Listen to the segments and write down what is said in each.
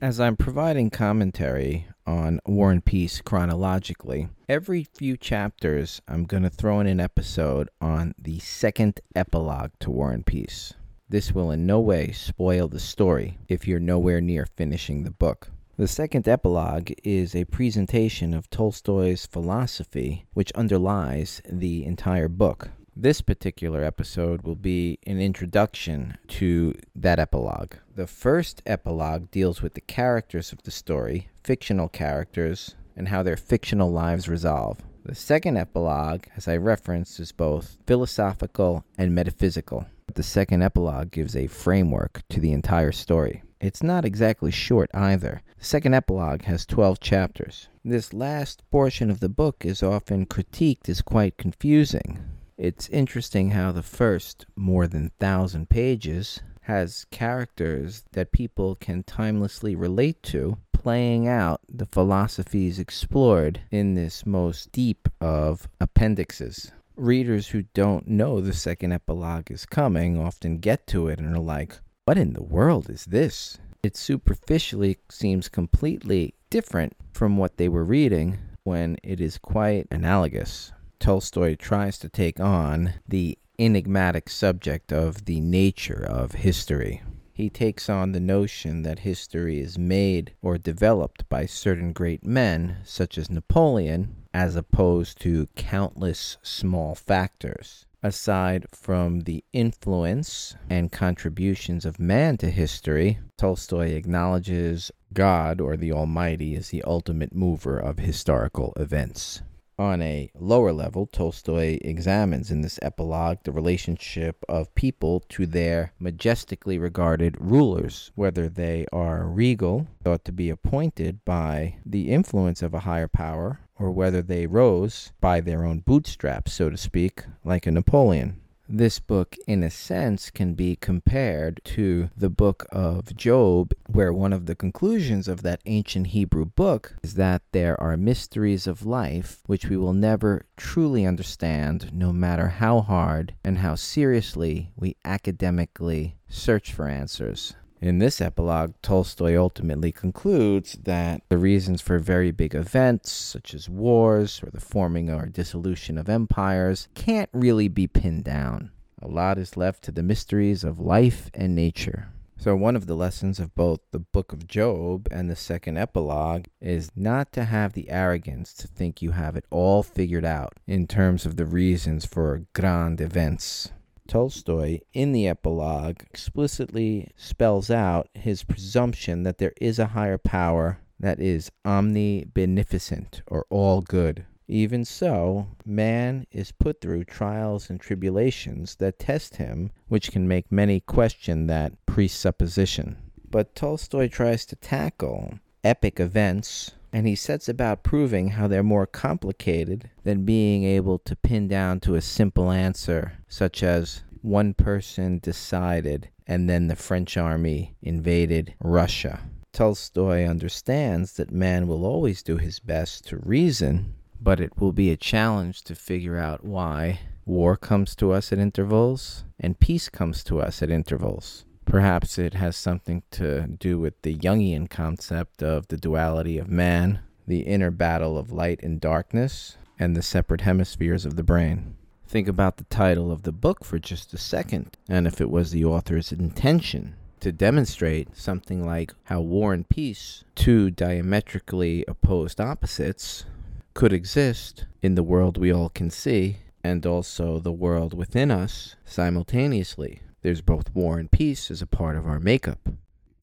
As I'm providing commentary on War and Peace chronologically, every few chapters I'm going to throw in an episode on the second epilogue to War and Peace. This will in no way spoil the story if you're nowhere near finishing the book. The second epilogue is a presentation of Tolstoy's philosophy, which underlies the entire book. This particular episode will be an introduction to that epilogue. The first epilogue deals with the characters of the story, fictional characters, and how their fictional lives resolve. The second epilogue, as I referenced, is both philosophical and metaphysical. The second epilogue gives a framework to the entire story. It's not exactly short either. The second epilogue has 12 chapters. This last portion of the book is often critiqued as quite confusing. It's interesting how the first more than thousand pages has characters that people can timelessly relate to, playing out the philosophies explored in this most deep of appendixes. Readers who don't know the second epilogue is coming often get to it and are like, What in the world is this? It superficially seems completely different from what they were reading when it is quite analogous. Tolstoy tries to take on the enigmatic subject of the nature of history. He takes on the notion that history is made or developed by certain great men, such as Napoleon, as opposed to countless small factors. Aside from the influence and contributions of man to history, Tolstoy acknowledges God or the Almighty as the ultimate mover of historical events. On a lower level, Tolstoy examines in this epilogue the relationship of people to their majestically regarded rulers, whether they are regal, thought to be appointed by the influence of a higher power, or whether they rose by their own bootstraps, so to speak, like a Napoleon. This book, in a sense, can be compared to the book of Job, where one of the conclusions of that ancient Hebrew book is that there are mysteries of life which we will never truly understand, no matter how hard and how seriously we academically search for answers. In this epilogue, Tolstoy ultimately concludes that the reasons for very big events, such as wars or the forming or dissolution of empires, can't really be pinned down. A lot is left to the mysteries of life and nature. So, one of the lessons of both the book of Job and the second epilogue is not to have the arrogance to think you have it all figured out in terms of the reasons for grand events. Tolstoy, in the epilogue, explicitly spells out his presumption that there is a higher power that is omnibeneficent or all good. Even so, man is put through trials and tribulations that test him, which can make many question that presupposition. But Tolstoy tries to tackle epic events and he sets about proving how they're more complicated than being able to pin down to a simple answer, such as one person decided and then the French army invaded Russia. Tolstoy understands that man will always do his best to reason, but it will be a challenge to figure out why war comes to us at intervals and peace comes to us at intervals. Perhaps it has something to do with the Jungian concept of the duality of man, the inner battle of light and darkness, and the separate hemispheres of the brain. Think about the title of the book for just a second, and if it was the author's intention to demonstrate something like how war and peace, two diametrically opposed opposites, could exist in the world we all can see and also the world within us simultaneously. There's both war and peace as a part of our makeup.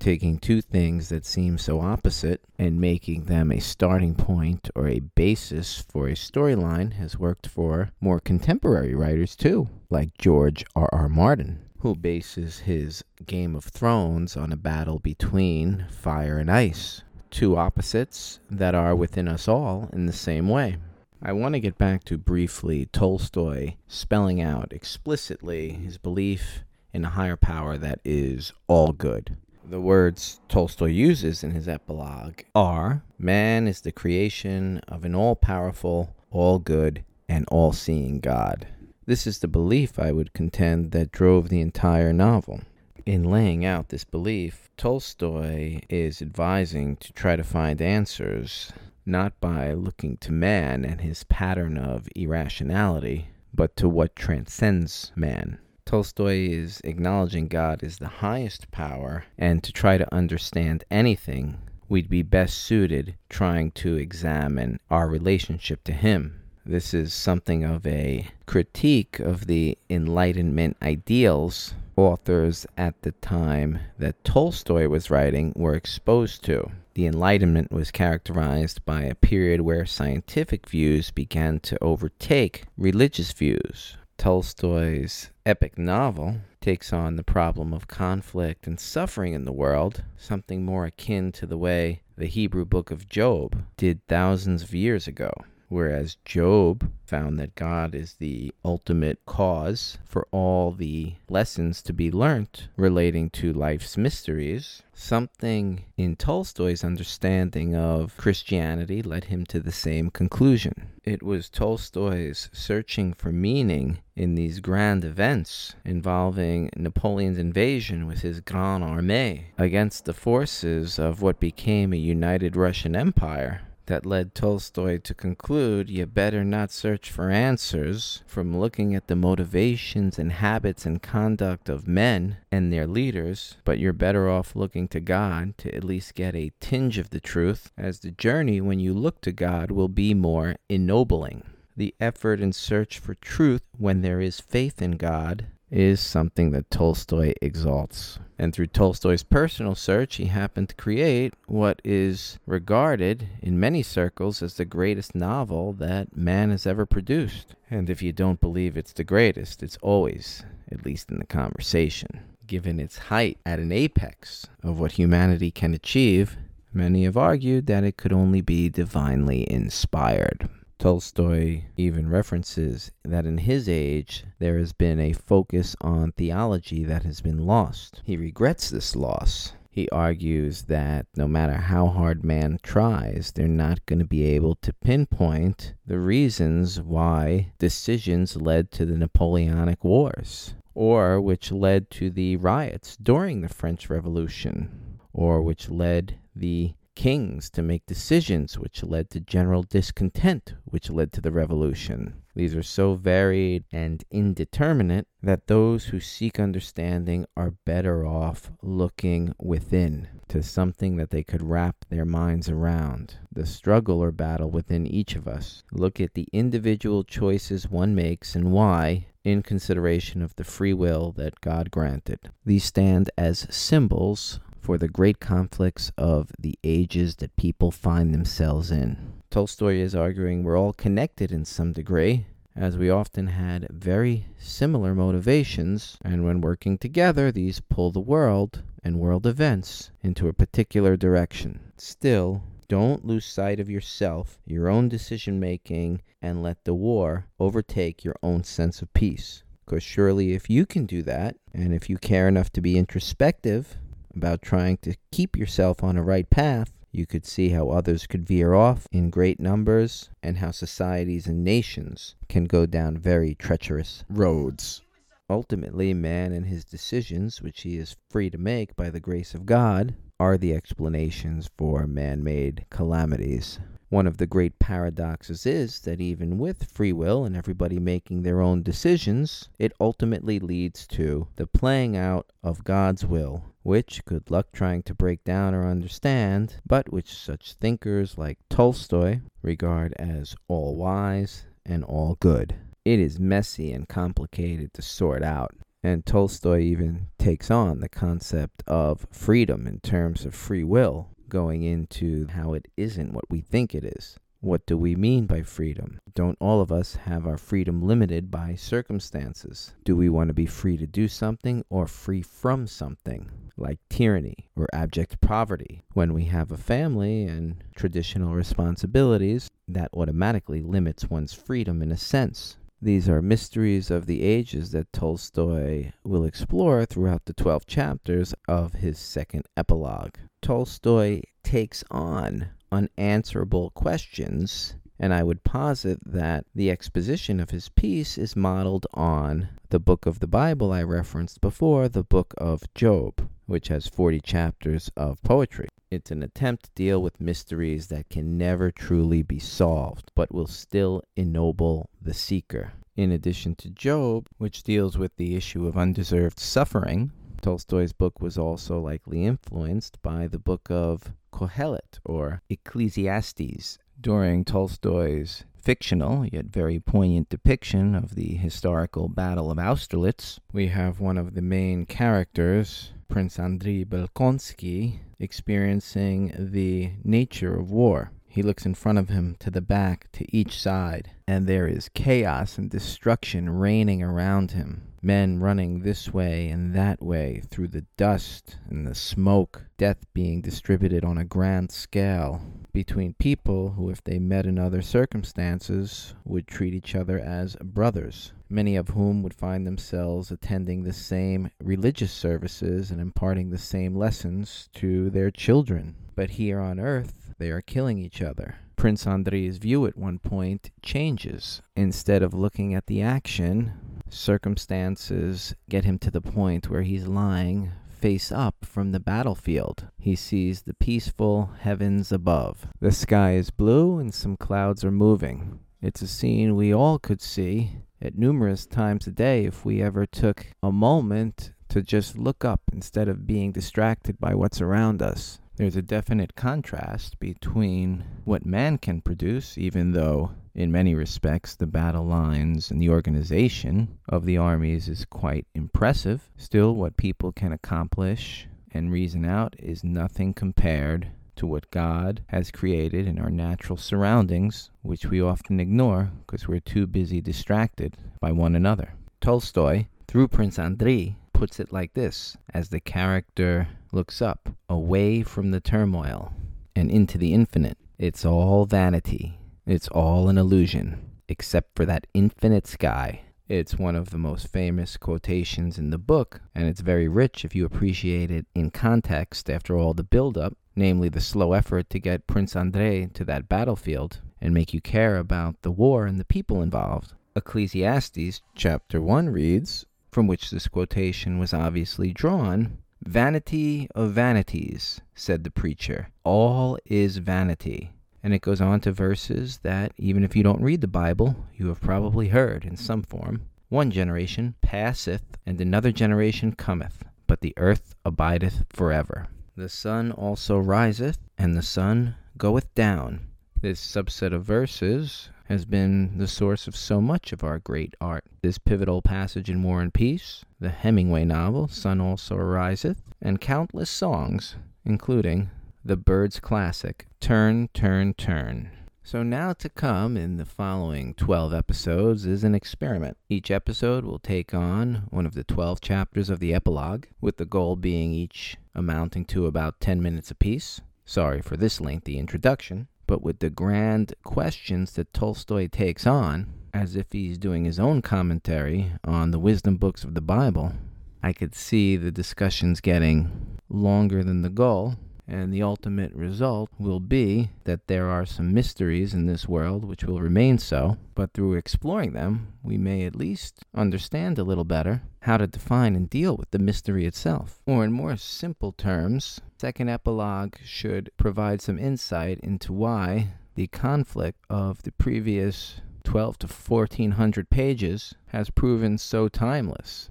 Taking two things that seem so opposite and making them a starting point or a basis for a storyline has worked for more contemporary writers too, like George R. R. Martin, who bases his Game of Thrones on a battle between fire and ice, two opposites that are within us all in the same way. I want to get back to briefly Tolstoy spelling out explicitly his belief in a higher power that is all good. The words Tolstoy uses in his epilogue are Man is the creation of an all powerful, all good, and all seeing God. This is the belief, I would contend, that drove the entire novel. In laying out this belief, Tolstoy is advising to try to find answers not by looking to man and his pattern of irrationality, but to what transcends man. Tolstoy is acknowledging God is the highest power, and to try to understand anything, we'd be best suited trying to examine our relationship to Him. This is something of a critique of the Enlightenment ideals authors at the time that Tolstoy was writing were exposed to. The Enlightenment was characterized by a period where scientific views began to overtake religious views. Tolstoy's epic novel takes on the problem of conflict and suffering in the world, something more akin to the way the Hebrew book of Job did thousands of years ago. Whereas Job found that God is the ultimate cause for all the lessons to be learnt relating to life's mysteries, something in Tolstoy's understanding of Christianity led him to the same conclusion. It was Tolstoy's searching for meaning in these grand events involving Napoleon's invasion with his Grande Armée against the forces of what became a united Russian Empire that led Tolstoy to conclude you better not search for answers from looking at the motivations and habits and conduct of men and their leaders, but you're better off looking to God to at least get a tinge of the truth, as the journey when you look to God will be more ennobling. The effort and search for truth when there is faith in God is something that Tolstoy exalts. And through Tolstoy's personal search, he happened to create what is regarded in many circles as the greatest novel that man has ever produced. And if you don't believe it's the greatest, it's always, at least in the conversation. Given its height at an apex of what humanity can achieve, many have argued that it could only be divinely inspired. Tolstoy even references that in his age there has been a focus on theology that has been lost. He regrets this loss. He argues that no matter how hard man tries, they're not going to be able to pinpoint the reasons why decisions led to the Napoleonic Wars, or which led to the riots during the French Revolution, or which led the kings to make decisions which led to general discontent, which led to the revolution. These are so varied and indeterminate that those who seek understanding are better off looking within to something that they could wrap their minds around. The struggle or battle within each of us. Look at the individual choices one makes and why, in consideration of the free will that God granted. These stand as symbols for the great conflicts of the ages that people find themselves in. Tolstoy is arguing we're all connected in some degree, as we often had very similar motivations, and when working together, these pull the world and world events into a particular direction. Still, don't lose sight of yourself, your own decision making, and let the war overtake your own sense of peace. Because surely, if you can do that, and if you care enough to be introspective about trying to keep yourself on a right path, you could see how others could veer off in great numbers and how societies and nations can go down very treacherous roads. Ultimately, man and his decisions, which he is free to make by the grace of God, are the explanations for man made calamities. One of the great paradoxes is that even with free will and everybody making their own decisions, it ultimately leads to the playing out of God's will which good luck trying to break down or understand, but which such thinkers like Tolstoy regard as all wise and all good. It is messy and complicated to sort out, and Tolstoy even takes on the concept of freedom in terms of free will, going into how it isn't what we think it is. What do we mean by freedom? Don't all of us have our freedom limited by circumstances? Do we want to be free to do something or free from something, like tyranny or abject poverty? When we have a family and traditional responsibilities, that automatically limits one's freedom in a sense. These are mysteries of the ages that Tolstoy will explore throughout the 12 chapters of his second epilogue. Tolstoy takes on unanswerable questions And I would posit that the exposition of his piece is modeled on the book of the Bible I referenced before, the book of Job, which has 40 chapters of poetry. It's an attempt to deal with mysteries that can never truly be solved, but will still ennoble the seeker. In addition to Job, which deals with the issue of undeserved suffering, Tolstoy's book was also likely influenced by the book of Kohelet or Ecclesiastes. During Tolstoy's fictional yet very poignant depiction of the historical Battle of Austerlitz, we have one of the main characters, Prince Andrei Bolkonsky, experiencing the nature of war. He looks in front of him, to the back, to each side, and there is chaos and destruction reigning around him. Men running this way and that way through the dust and the smoke, death being distributed on a grand scale between people who, if they met in other circumstances, would treat each other as brothers, many of whom would find themselves attending the same religious services and imparting the same lessons to their children. But here on earth, they are killing each other. Prince Andrei's view at one point changes. Instead of looking at the action, circumstances get him to the point where he's lying face up from the battlefield. He sees the peaceful heavens above. The sky is blue and some clouds are moving. It's a scene we all could see at numerous times a day if we ever took a moment to just look up instead of being distracted by what's around us. There's a definite contrast between what man can produce, even though, in many respects, the battle lines and the organization of the armies is quite impressive. Still, what people can accomplish and reason out is nothing compared to what God has created in our natural surroundings, which we often ignore because we're too busy distracted by one another. Tolstoy, through Prince Andrei, puts it like this as the character looks up, away from the turmoil, and into the infinite. It's all vanity. It's all an illusion, except for that infinite sky. It's one of the most famous quotations in the book, and it's very rich if you appreciate it in context after all the build-up, namely the slow effort to get Prince Andrei to that battlefield and make you care about the war and the people involved. Ecclesiastes chapter 1 reads, from which this quotation was obviously drawn, Vanity of vanities, said the preacher. All is vanity. And it goes on to verses that, even if you don't read the Bible, you have probably heard in some form. One generation passeth, and another generation cometh, but the earth abideth forever. The sun also riseth, and the sun goeth down. This subset of verses has been the source of so much of our great art. This pivotal passage in War and Peace, the Hemingway novel, Sun Also Ariseth, and countless songs, including the Byrds classic, Turn, Turn, Turn. So, now to come in the following 12 episodes is an experiment. Each episode will take on one of the 12 chapters of the epilogue, with the goal being each amounting to about 10 minutes apiece. Sorry for this lengthy introduction but with the grand questions that Tolstoy takes on, as if he's doing his own commentary on the wisdom books of the Bible, I could see the discussions getting longer than the goal, and the ultimate result will be that there are some mysteries in this world which will remain so, but through exploring them, we may at least understand a little better how to define and deal with the mystery itself. Or, in more simple terms, second epilogue should provide some insight into why the conflict of the previous 12 to 1400 pages has proven so timeless.